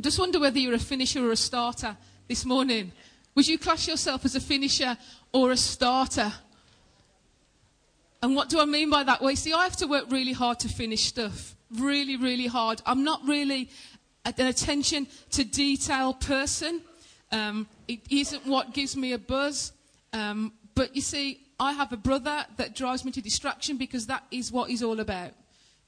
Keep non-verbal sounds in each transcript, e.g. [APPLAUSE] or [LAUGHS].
I just wonder whether you're a finisher or a starter this morning. Would you class yourself as a finisher or a starter? And what do I mean by that? Well, you see, I have to work really hard to finish stuff. Really, really hard. I'm not really an attention to detail person. Um, it isn't what gives me a buzz. Um, but you see, I have a brother that drives me to distraction because that is what he's all about.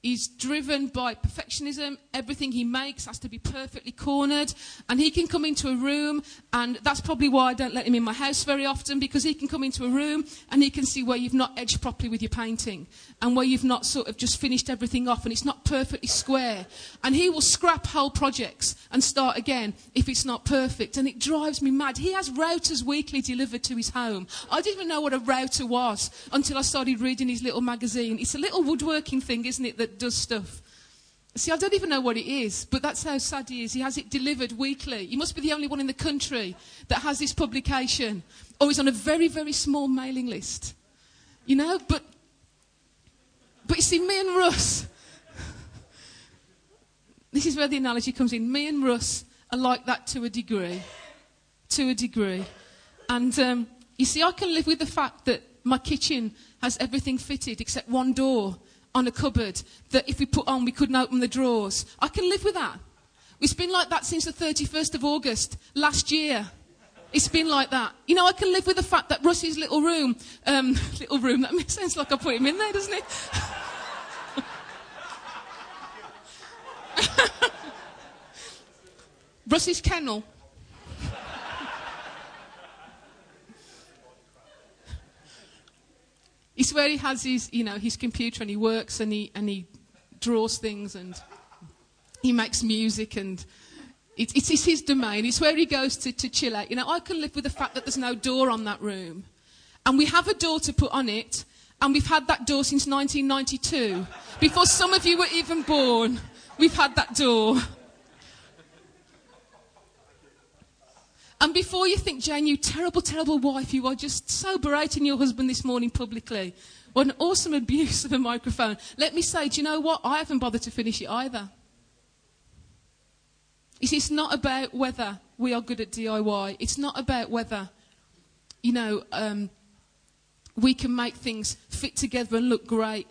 He's driven by perfectionism. Everything he makes has to be perfectly cornered. And he can come into a room, and that's probably why I don't let him in my house very often, because he can come into a room and he can see where you've not edged properly with your painting, and where you've not sort of just finished everything off, and it's not perfectly square. And he will scrap whole projects and start again if it's not perfect. And it drives me mad. He has routers weekly delivered to his home. I didn't even know what a router was until I started reading his little magazine. It's a little woodworking thing, isn't it, that does stuff. See, I don't even know what it is, but that's how sad he is. He has it delivered weekly. He must be the only one in the country that has this publication, or he's on a very, very small mailing list. You know, but but you see, me and Russ, [LAUGHS] this is where the analogy comes in. Me and Russ are like that to a degree, to a degree, and um, you see, I can live with the fact that my kitchen has everything fitted except one door on a cupboard that if we put on, we couldn't open the drawers. I can live with that. It's been like that since the 31st of August last year. It's been like that. You know, I can live with the fact that Russ's little room, um, [LAUGHS] little room, that makes sense like I put him in there, doesn't it? [LAUGHS] Russ's kennel It's where he has his, you know, his computer and he works and he, and he draws things and he makes music and it, it's, it's his domain. It's where he goes to, to chill out. You know, I can live with the fact that there's no door on that room. And we have a door to put on it, and we've had that door since 1992. Before some of you were even born, we've had that door. And before you think, Jane, you terrible, terrible wife, you are just so berating your husband this morning publicly. What an awesome abuse of a microphone. Let me say, do you know what? I haven't bothered to finish it either. It's not about whether we are good at DIY. It's not about whether, you know, um, we can make things fit together and look great.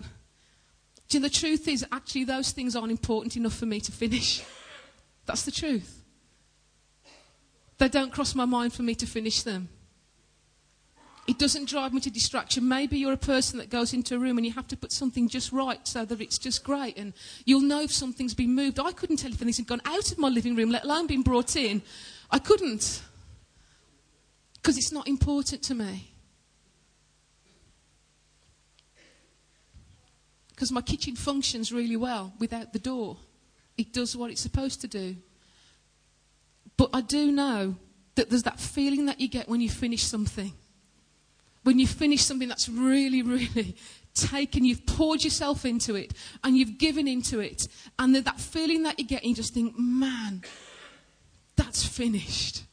Do you know, the truth is, actually, those things aren't important enough for me to finish. That's the truth. They don't cross my mind for me to finish them. It doesn't drive me to distraction. Maybe you're a person that goes into a room and you have to put something just right so that it's just great. And you'll know if something's been moved. I couldn't tell if anything had gone out of my living room, let alone been brought in. I couldn't. Because it's not important to me. Because my kitchen functions really well without the door. It does what it's supposed to do. But I do know that there's that feeling that you get when you finish something. When you finish something that's really, really taken, you've poured yourself into it and you've given into it. And that feeling that you get, and you just think, man, that's finished.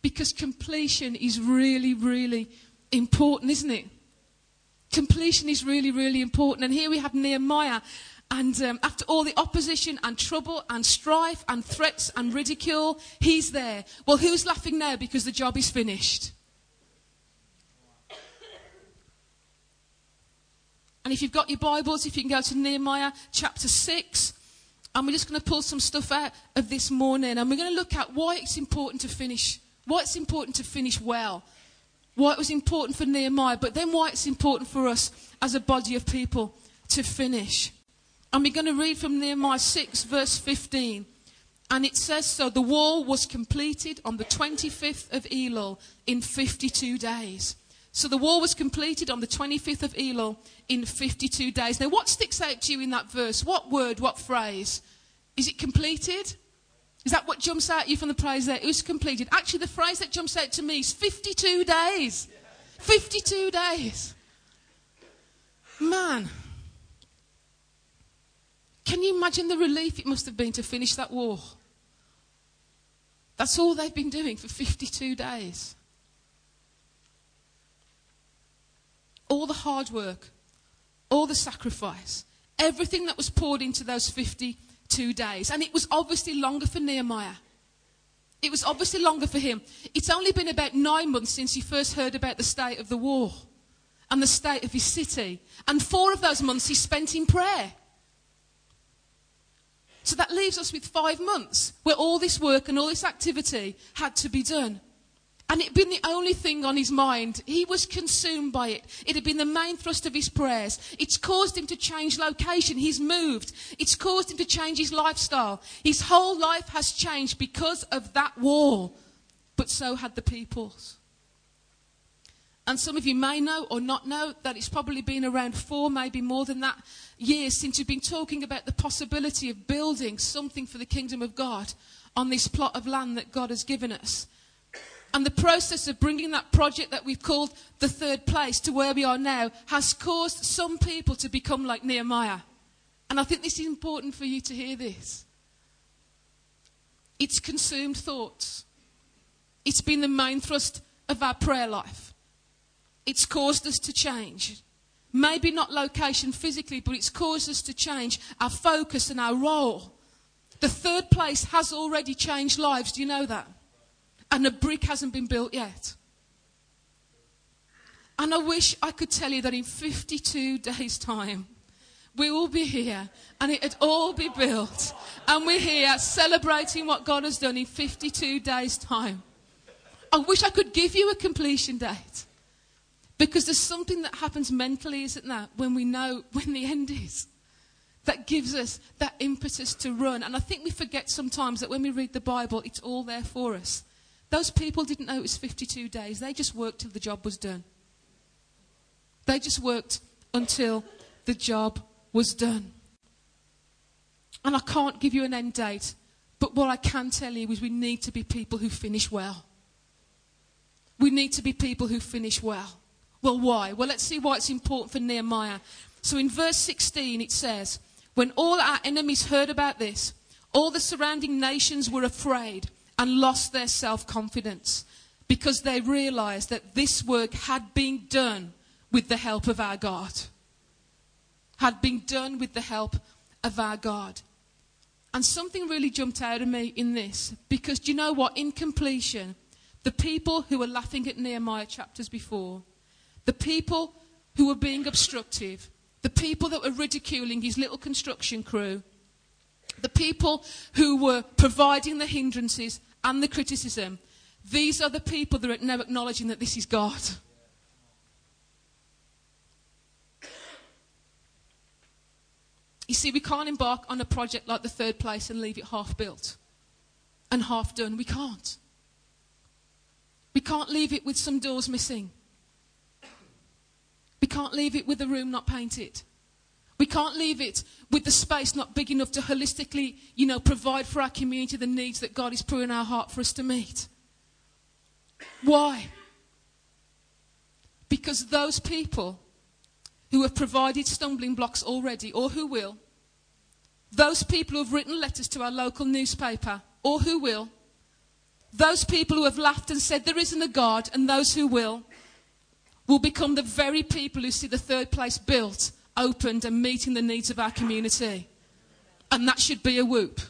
Because completion is really, really important, isn't it? Completion is really, really important. And here we have Nehemiah and um, after all the opposition and trouble and strife and threats and ridicule, he's there. Well, who's laughing now because the job is finished? And if you've got your Bibles, if you can go to Nehemiah chapter 6, and we're just going to pull some stuff out of this morning, and we're going to look at why it's important to finish, why it's important to finish well, why it was important for Nehemiah, but then why it's important for us as a body of people to finish. And we're going to read from Nehemiah 6, verse 15. And it says so the wall was completed on the 25th of Elul in 52 days. So the wall was completed on the 25th of Elul in 52 days. Now, what sticks out to you in that verse? What word, what phrase? Is it completed? Is that what jumps out at you from the phrase there? It was completed. Actually, the phrase that jumps out to me is 52 days. 52 days. Man. Can you imagine the relief it must have been to finish that war? That's all they've been doing for 52 days. All the hard work, all the sacrifice, everything that was poured into those 52 days. And it was obviously longer for Nehemiah. It was obviously longer for him. It's only been about nine months since he first heard about the state of the war and the state of his city. And four of those months he spent in prayer. So that leaves us with five months where all this work and all this activity had to be done. And it had been the only thing on his mind. He was consumed by it. It had been the main thrust of his prayers. It's caused him to change location. He's moved. It's caused him to change his lifestyle. His whole life has changed because of that wall. But so had the people's. And some of you may know or not know that it's probably been around four, maybe more than that, years since you've been talking about the possibility of building something for the kingdom of God on this plot of land that God has given us. And the process of bringing that project that we've called the third place to where we are now has caused some people to become like Nehemiah. And I think this is important for you to hear this. It's consumed thoughts. It's been the main thrust of our prayer life. It's caused us to change. Maybe not location physically, but it's caused us to change our focus and our role. The third place has already changed lives. Do you know that? and a brick hasn't been built yet. And I wish I could tell you that in 52 [LAUGHS] days' time, we will be here and it'd all be built. And we're here celebrating what God has done in 52 days' time. I wish I could give you a completion date. Because there's something that happens mentally, isn't that, when we know [LAUGHS] when the end is? That gives us that impetus to run. And I think we forget sometimes that when we read the Bible, it's all there for us. Those people didn't know it was 52 days. They just worked till the job was done. They just worked until the job was done. And I can't give you an end date, but what I can tell you is we need to be people who finish well. We need to be people who finish well. Well, why? Well, let's see why it's important for Nehemiah. So in verse 16 it says, When all our enemies heard about this, all the surrounding nations were afraid and lost their self confidence because they realized that this work had been done with the help of our God. Had been done with the help of our God. And something really jumped out of me in this because do you know what? In completion, the people who were laughing at Nehemiah chapters before, the people who were being obstructive, the people that were ridiculing his little construction crew, the people who were providing the hindrances and the criticism, these are the people that are now acknowledging that this is God. You see, we can't embark on a project like the third place and leave it half built and half done. We can't. We can't leave it with some doors missing. Can't leave it with the room not painted. We can't leave it with the space not big enough to holistically, you know, provide for our community the needs that God is putting in our heart for us to meet. Why? Because those people who have provided stumbling blocks already, or who will, those people who have written letters to our local newspaper, or who will, those people who have laughed and said there isn't a God, and those who will, will become the very people who see the third place built opened and meeting the needs of our community. And that should be a whoop.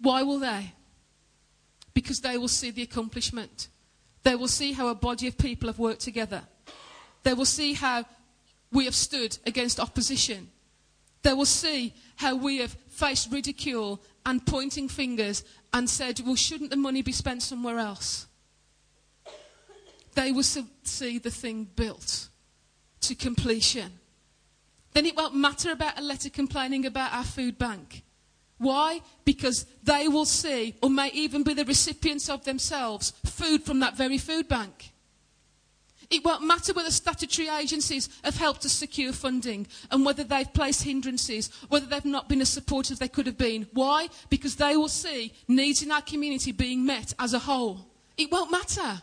Why will they? Because they will see the accomplishment. They will see how a body of people have worked together. They will see how we have stood against opposition. They will see how we have faced ridicule and pointing fingers and said, well, shouldn't the money be spent somewhere else? they will see the thing built to completion. Then it won't matter about a letter complaining about our food bank. Why? Because they will see, or may even be the recipients of themselves, food from that very food bank. It won't matter whether statutory agencies have helped to secure funding and whether they've placed hindrances, whether they've not been as supportive as they could have been. Why? Because they will see needs in our community being met as a whole. It won't matter.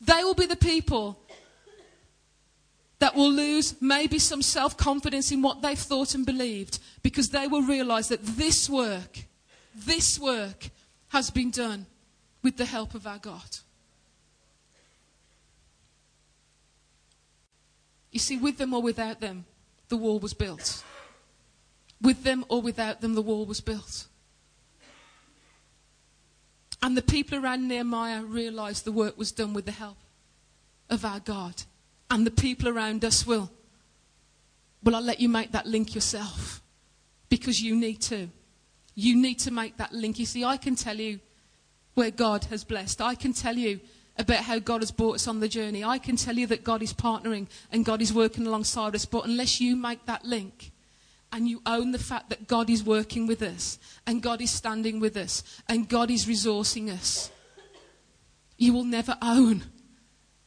They will be the people that will lose maybe some self confidence in what they've thought and believed because they will realize that this work, this work has been done with the help of our God. You see, with them or without them, the wall was built. With them or without them, the wall was built. And the people around Nehemiah realized the work was done with the help of our God. And the people around us will. Well, I'll let you make that link yourself because you need to. You need to make that link. You see, I can tell you where God has blessed. I can tell you about how God has brought us on the journey. I can tell you that God is partnering and God is working alongside us. But unless you make that link and you own the fact that God is working with us and God is standing with us and God is resourcing us, you will never own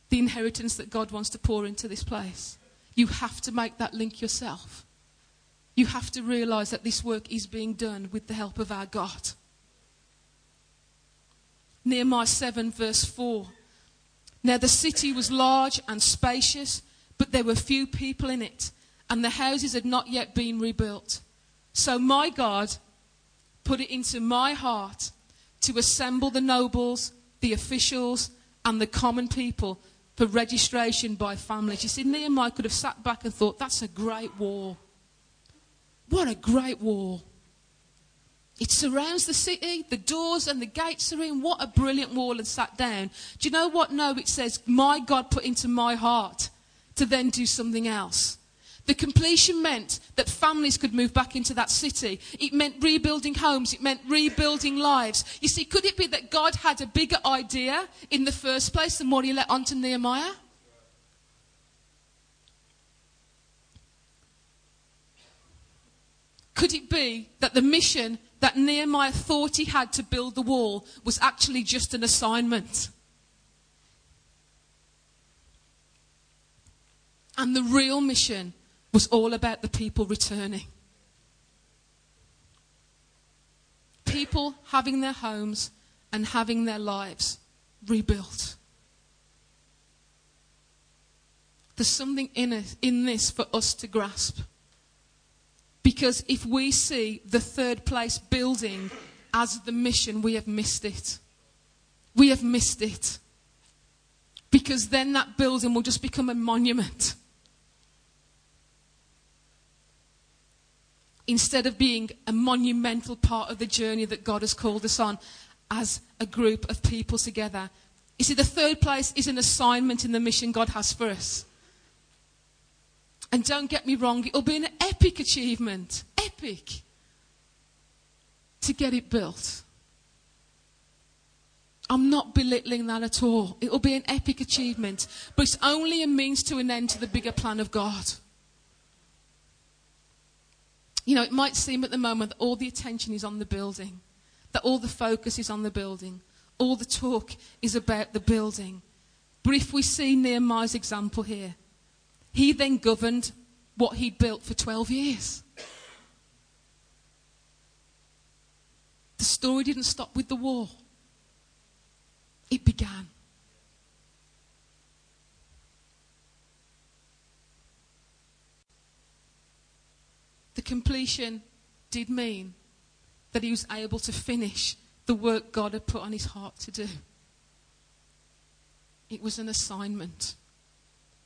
the inheritance that God wants to pour into this place. You have to make that link yourself. You have to realize that this work is being done with the help of our God. Nehemiah 7, verse 4. Now the city was large and spacious, but there were few people in it, and the houses had not yet been rebuilt. So my God put it into my heart to assemble the nobles, the officials, and the common people for registration by families. You see, Nehemiah could have sat back and thought, that's a great war. What a great wall. It surrounds the city, the doors and the gates are in. What a brilliant wall and sat down. Do you know what? No, it says, My God put into my heart to then do something else. The completion meant that families could move back into that city. It meant rebuilding homes. It meant rebuilding lives. You see, could it be that God had a bigger idea in the first place than what he let on to Nehemiah? Could it be that the mission that Nehemiah thought he had to build the wall was actually just an assignment. And the real mission was all about the people returning. People having their homes and having their lives rebuilt. There's something in, it, in this for us to grasp. Because if we see the third place building as the mission, we have missed it. We have missed it. Because then that building will just become a monument. Instead of being a monumental part of the journey that God has called us on as a group of people together. You see, the third place is an assignment in the mission God has for us. And don't get me wrong, it'll be an epic achievement. Epic. To get it built. I'm not belittling that at all. It'll be an epic achievement. But it's only a means to an end to the bigger plan of God. You know, it might seem at the moment that all the attention is on the building, that all the focus is on the building, all the talk is about the building. But if we see Nehemiah's example here, he then governed what he'd built for 12 years. The story didn't stop with the war, it began. The completion did mean that he was able to finish the work God had put on his heart to do. It was an assignment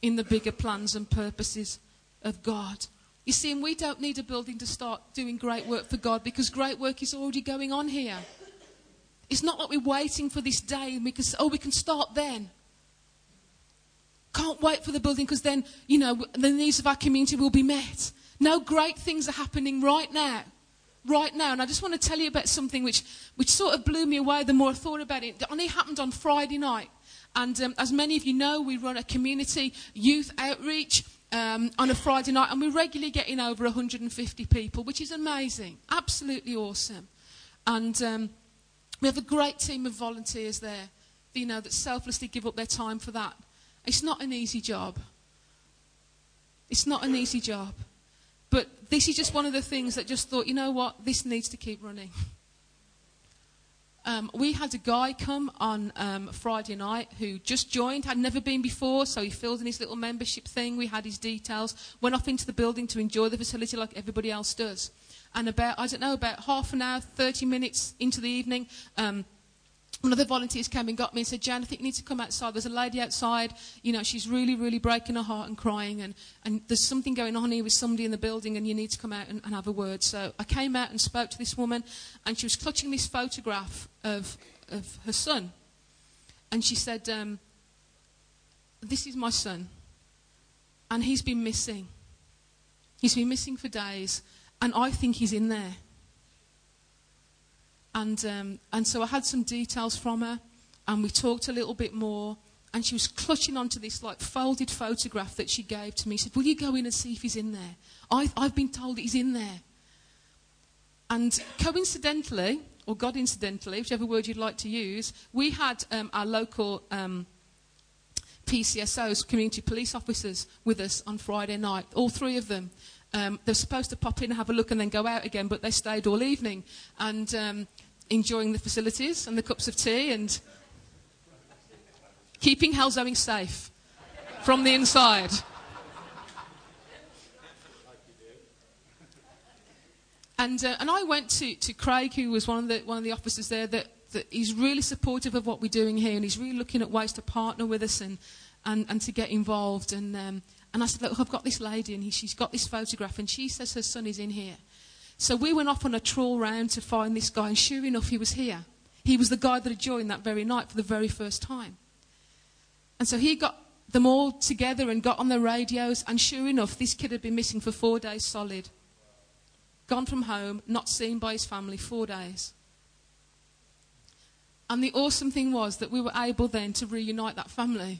in the bigger plans and purposes of God. You see, and we don't need a building to start doing great work for God because great work is already going on here. It's not like we're waiting for this day and we can, oh, we can start then. Can't wait for the building because then, you know, the needs of our community will be met. No, great things are happening right now. Right now. And I just want to tell you about something which, which sort of blew me away the more I thought about it. It only happened on Friday night. And um, as many of you know, we run a community youth outreach um, on a Friday night, and we're regularly getting over 150 people, which is amazing, absolutely awesome. And um, we have a great team of volunteers there, you know, that selflessly give up their time for that. It's not an easy job. It's not an easy job. But this is just one of the things that just thought, you know what, this needs to keep running. [LAUGHS] Um, we had a guy come on um, Friday night who just joined, had never been before, so he filled in his little membership thing. We had his details, went off into the building to enjoy the facility like everybody else does. And about, I don't know, about half an hour, 30 minutes into the evening, um, one of the volunteers came and got me and said, Jan, I think you need to come outside. There's a lady outside. You know, she's really, really breaking her heart and crying. And, and there's something going on here with somebody in the building, and you need to come out and, and have a word. So I came out and spoke to this woman, and she was clutching this photograph of, of her son. And she said, um, This is my son. And he's been missing. He's been missing for days. And I think he's in there. And, um, and so I had some details from her, and we talked a little bit more. And she was clutching onto this like folded photograph that she gave to me. She said, Will you go in and see if he's in there? I've, I've been told he's in there. And coincidentally, or God incidentally, whichever word you'd like to use, we had um, our local um, PCSOs, community police officers, with us on Friday night, all three of them. Um, they're supposed to pop in and have a look and then go out again, but they stayed all evening and um, enjoying the facilities and the cups of tea and keeping Hellzoing safe from the inside. And, uh, and I went to, to Craig, who was one of the, one of the officers there, that, that he's really supportive of what we're doing here, and he's really looking at ways to partner with us and, and, and to get involved. And, um, and I said, Look, I've got this lady, and he, she's got this photograph, and she says her son is in here. So we went off on a trawl round to find this guy, and sure enough, he was here. He was the guy that had joined that very night for the very first time. And so he got them all together and got on the radios, and sure enough, this kid had been missing for four days solid. Gone from home, not seen by his family, four days. And the awesome thing was that we were able then to reunite that family.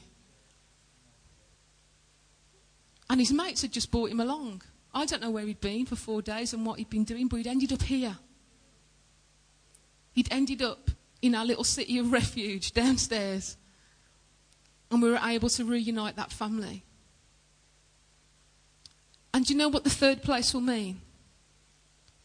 And his mates had just brought him along. I don't know where he'd been for four days and what he'd been doing, but he'd ended up here. He'd ended up in our little city of refuge downstairs. And we were able to reunite that family. And you know what the third place will mean?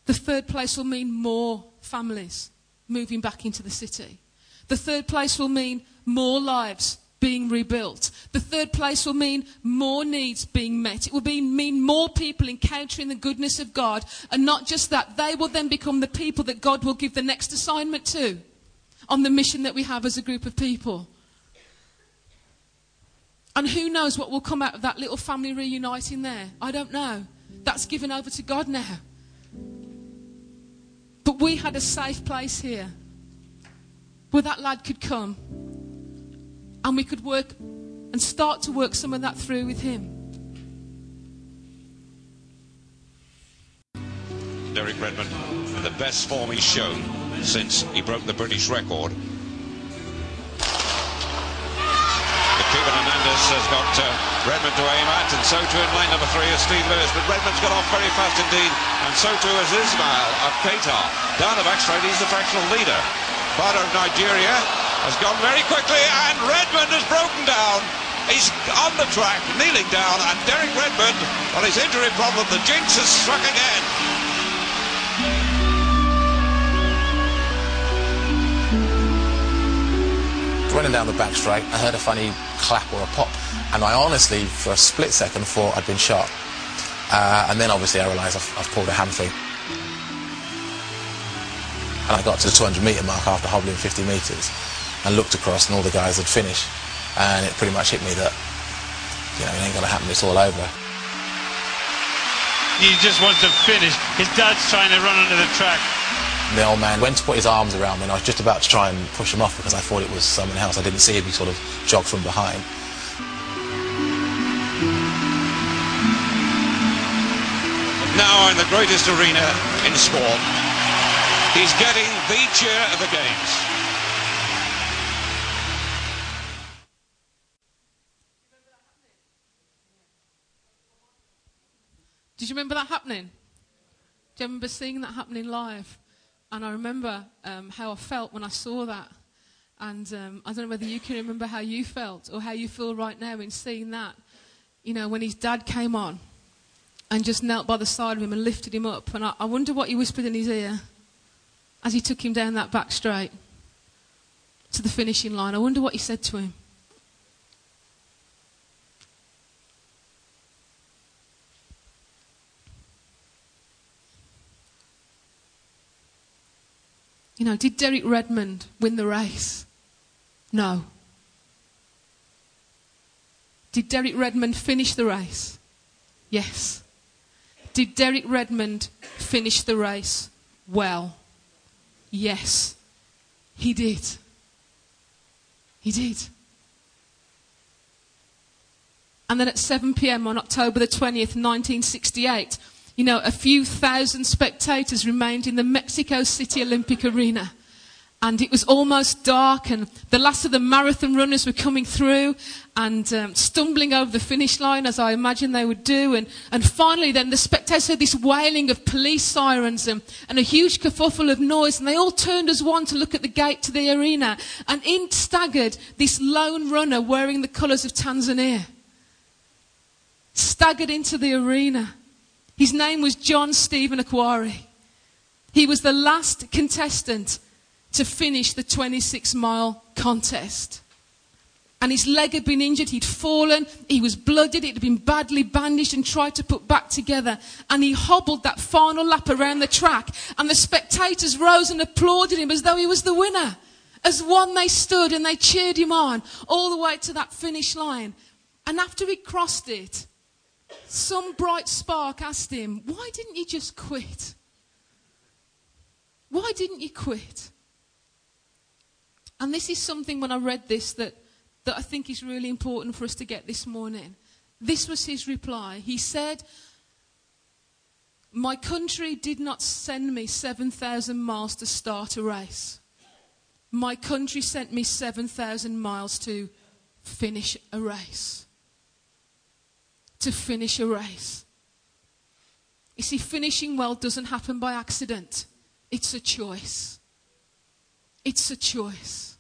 The third place will mean more families moving back into the city. The third place will mean more lives being rebuilt. The third place will mean more needs being met. It will be, mean more people encountering the goodness of God. And not just that, they will then become the people that God will give the next assignment to on the mission that we have as a group of people. And who knows what will come out of that little family reuniting there? I don't know. That's given over to God now. But we had a safe place here where that lad could come and we could work and start to work some of that through with him. Derek Redmond, the best form he's shown since he broke the British record. Kevin Hernandez has got uh, Redmond to aim at, and so too in line number three is Steve Lewis. But Redmond's got off very fast indeed, and so too is Ismail of Qatar. Down the backstraight, he's the fractional leader. Father of Nigeria has gone very quickly, and Redmond has broken down. He's on the track, kneeling down, and Derek Redmond, on his injury problem, the jinx has struck again. running down the back straight, I heard a funny clap or a pop, and I honestly, for a split second, thought I'd been shot. Uh, and then obviously I realised I've, I've, pulled a hamstring. And I got to the 200 metre mark after hobbling 50 metres and looked across and all the guys had finished. And it pretty much hit me that, you know, it ain't going to happen, it's all over. He just wants to finish. His dad's trying to run under the track. The old man went to put his arms around me and I was just about to try and push him off because I thought it was someone else. I didn't see him, he sort of jogged from behind. Now in the greatest arena in sport, he's getting the cheer of the games. Did you remember that happening? Do you remember seeing that happening live? And I remember um, how I felt when I saw that. And um, I don't know whether you can remember how you felt or how you feel right now in seeing that. You know, when his dad came on and just knelt by the side of him and lifted him up. And I, I wonder what he whispered in his ear as he took him down that back straight to the finishing line. I wonder what he said to him. You know, did Derek Redmond win the race? No. Did Derek Redmond finish the race? Yes. Did Derek Redmond finish the race well? Yes, he did. He did. And then at 7 p.m. on October the 20th, 1968, you know, a few thousand spectators remained in the Mexico City Olympic Arena. And it was almost dark, and the last of the marathon runners were coming through and um, stumbling over the finish line, as I imagine they would do. And, and finally, then the spectators heard this wailing of police sirens and, and a huge kerfuffle of noise, and they all turned as one to look at the gate to the arena. And in staggered this lone runner wearing the colours of Tanzania. Staggered into the arena. His name was John Stephen Akhwari. He was the last contestant to finish the 26 mile contest. And his leg had been injured, he'd fallen, he was blooded, it had been badly bandaged and tried to put back together. And he hobbled that final lap around the track, and the spectators rose and applauded him as though he was the winner. As one they stood and they cheered him on all the way to that finish line. And after he crossed it, some bright spark asked him, Why didn't you just quit? Why didn't you quit? And this is something when I read this that, that I think is really important for us to get this morning. This was his reply. He said, My country did not send me 7,000 miles to start a race. My country sent me 7,000 miles to finish a race. To finish a race. You see, finishing well doesn't happen by accident, it's a choice. It's a choice.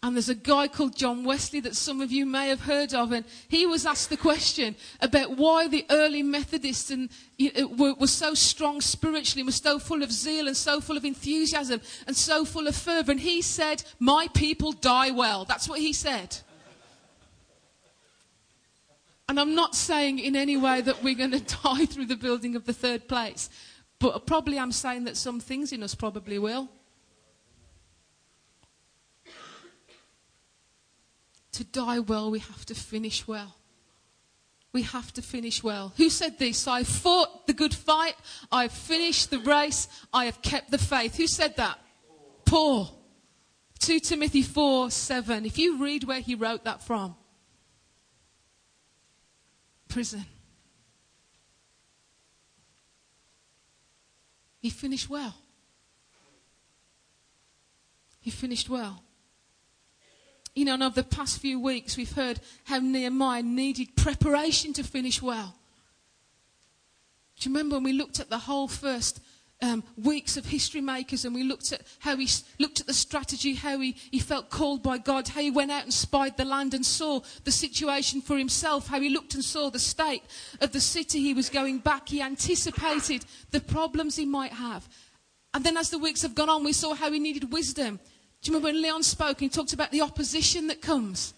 And there's a guy called John Wesley that some of you may have heard of, and he was asked the question about why the early Methodists and, were, were so strong spiritually, were so full of zeal and so full of enthusiasm and so full of fervour. And he said, My people die well. That's what he said. And I'm not saying in any way that we're going [LAUGHS] to die through the building of the third place, but probably I'm saying that some things in us probably will. to die well, we have to finish well. We have to finish well. Who said this? I fought the good fight. I've finished the race. I have kept the faith. Who said that? Paul. 2 Timothy 4 7. If you read where he wrote that from, prison. He finished well. He finished well. You know, and over the past few weeks, we've heard how Nehemiah needed preparation to finish well. Do you remember when we looked at the whole first um, weeks of history makers and we looked at how he looked at the strategy, how he, he felt called by God, how he went out and spied the land and saw the situation for himself, how he looked and saw the state of the city he was going back. He anticipated the problems he might have. And then as the weeks have gone on, we saw how he needed wisdom do you remember when Leon spoke and he talked about the opposition that comes?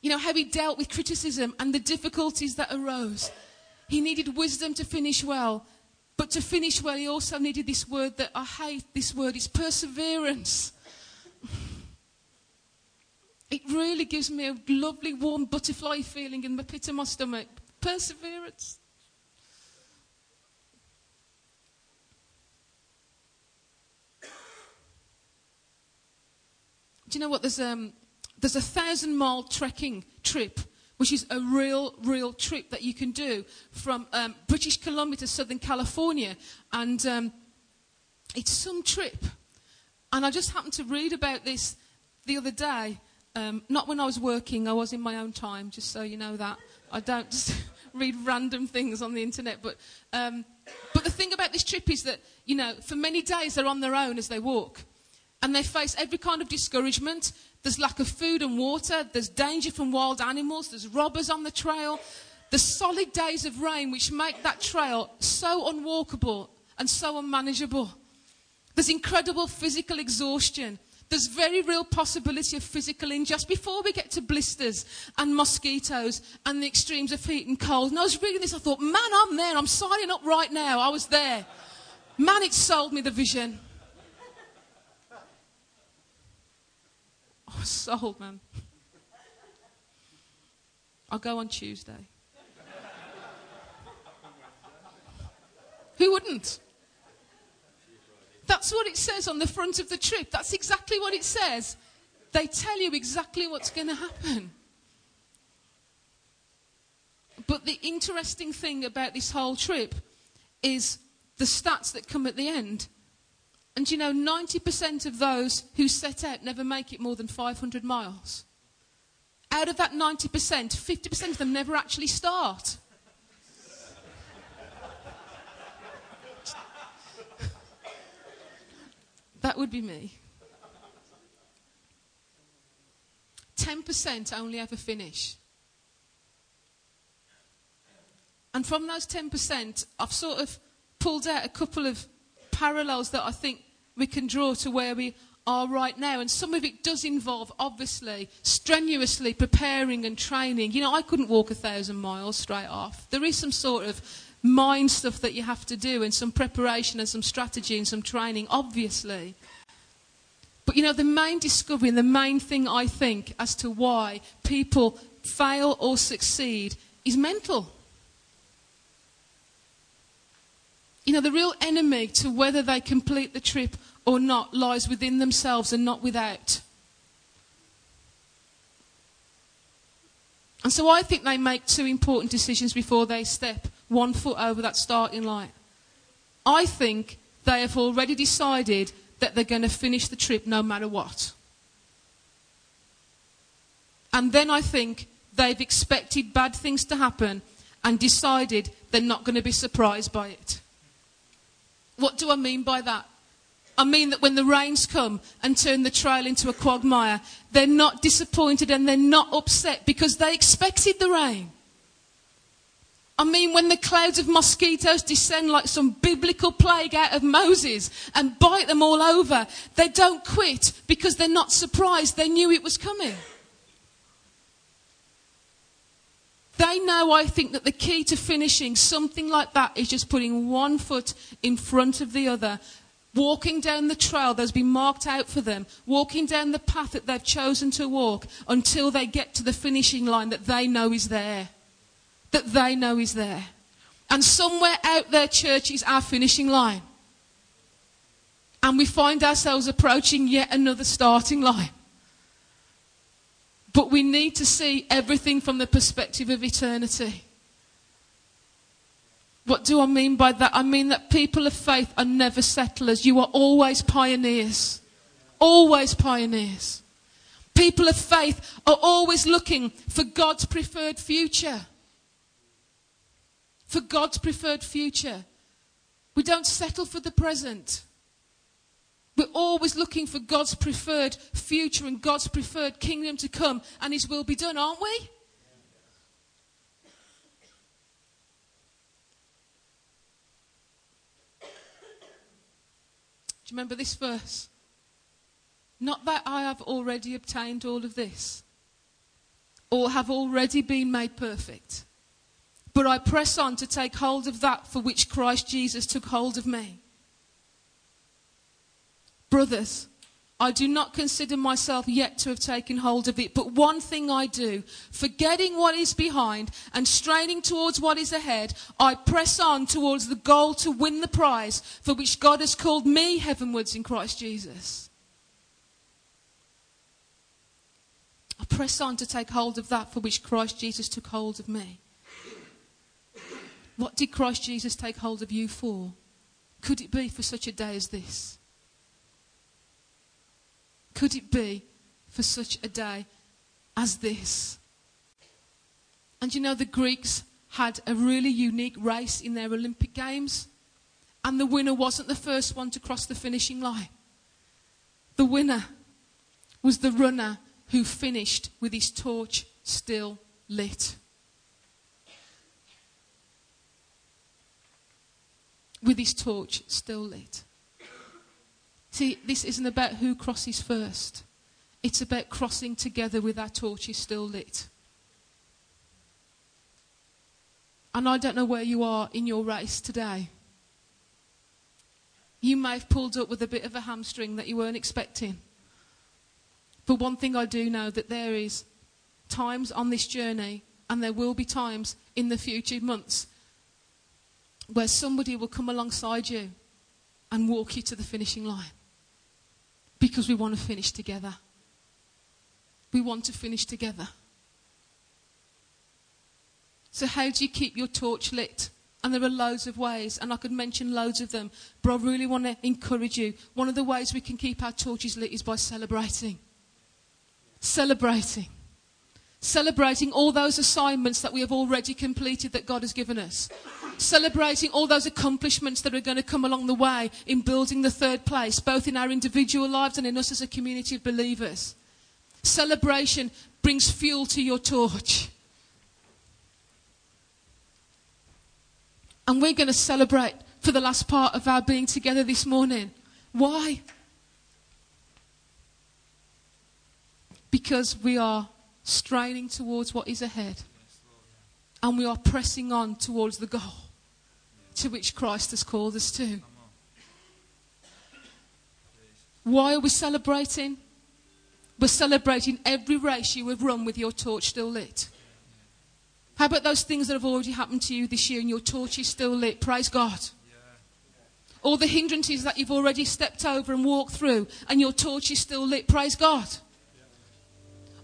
You know, how he dealt with criticism and the difficulties that arose. He needed wisdom to finish well. But to finish well, he also needed this word that I hate this word. It's perseverance. It really gives me a lovely, warm butterfly feeling in the pit of my stomach. Perseverance. do you know what? There's, um, there's a thousand mile trekking trip, which is a real, real trip that you can do from um, British Columbia to Southern California. And um, it's some trip. And I just happened to read about this the other day. Um, not when I was working, I was in my own time, just so you know that. I don't just [LAUGHS] read random things on the internet. But, um, but the thing about this trip is that, you know, for many days they're on their own as they walk and they face every kind of discouragement. There's lack of food and water, there's danger from wild animals, there's robbers on the trail. The solid days of rain which make that trail so unwalkable and so unmanageable. There's incredible physical exhaustion. There's very real possibility of physical injury just before we get to blisters and mosquitoes and the extremes of heat and cold. And I was reading this, I thought, man, I'm there. I'm signing up right now. I was there. Man, it sold me the vision. [LAUGHS] I was sold, man. I'll go on Tuesday. Who wouldn't? That's what it says on the front of the trip. That's exactly what it says. They tell you exactly what's going to happen. But the interesting thing about this whole trip is the stats that come at the end. And you know, 90% of those who set out never make it more than 500 miles. Out of that 90%, 50% of them never actually start. that would be me. 10% only ever finish. And from those 10%, I've sort of pulled out a couple of parallels that I think we can draw to where we are right now. And some of it does involve, obviously, strenuously preparing and training. You know, I couldn't walk a thousand miles straight off. There is some sort of mind stuff that you have to do, and some preparation and some strategy and some training, obviously. But you know, the main discovery and the main thing I think as to why people fail or succeed is mental. You know, the real enemy to whether they complete the trip or not lies within themselves and not without. And so I think they make two important decisions before they step one foot over that starting line. I think they have already decided that they're going to finish the trip no matter what. And then I think they've expected bad things to happen and decided they're not going to be surprised by it. What do I mean by that? I mean that when the rains come and turn the trail into a quagmire, they're not disappointed and they're not upset because they expected the rain. I mean, when the clouds of mosquitoes descend like some biblical plague out of Moses and bite them all over, they don't quit because they're not surprised. They knew it was coming. They know, I think, that the key to finishing something like that is just putting one foot in front of the other, walking down the trail that's been marked out for them, walking down the path that they've chosen to walk until they get to the finishing line that they know is there. That they know is there. And somewhere out there, church, is our finishing line. And we find ourselves approaching yet another starting line. But we need to see everything from the perspective of eternity. What do I mean by that? I mean that people of faith are never settlers. You are always pioneers. Always pioneers. People of faith are always looking for God's preferred future. For God's preferred future. We don't settle for the present. We're always looking for God's preferred future and God's preferred kingdom to come and His will be done, aren't we? Do you remember this verse? Not that I have already obtained all of this or have already been made perfect, but I press on to take hold of that for which Christ Jesus took hold of me. Brothers, I do not consider myself yet to have taken hold of it, but one thing I do, forgetting what is behind and straining towards what is ahead, I press on towards the goal to win the prize for which God has called me heavenwards in Christ Jesus. I press on to take hold of that for which Christ Jesus took hold of me. What did Christ Jesus take hold of you for? Could it be for such a day as this? Could it be for such a day as this? And you know, the Greeks had a really unique race in their Olympic Games, and the winner wasn't the first one to cross the finishing line. The winner was the runner who finished with his torch still lit. With his torch still lit. See, this isn't about who crosses first. It's about crossing together with our torches still lit. And I don't know where you are in your race today. You may have pulled up with a bit of a hamstring that you weren't expecting. But one thing I do know that there is times on this journey, and there will be times in the future months, where somebody will come alongside you and walk you to the finishing line. Because we want to finish together. We want to finish together. So, how do you keep your torch lit? And there are loads of ways, and I could mention loads of them, but I really want to encourage you. One of the ways we can keep our torches lit is by celebrating. Celebrating. Celebrating all those assignments that we have already completed that God has given us. Celebrating all those accomplishments that are going to come along the way in building the third place, both in our individual lives and in us as a community of believers. Celebration brings fuel to your torch. And we're going to celebrate for the last part of our being together this morning. Why? Because we are straining towards what is ahead. And we are pressing on towards the goal to which Christ has called us to. Why are we celebrating? We're celebrating every race you have run with your torch still lit. How about those things that have already happened to you this year and your torch is still lit? Praise God. All the hindrances that you've already stepped over and walked through and your torch is still lit. Praise God.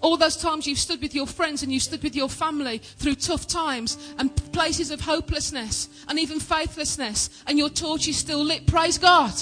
All those times you've stood with your friends and you've stood with your family through tough times and places of hopelessness and even faithlessness and your torch is still lit. Praise God.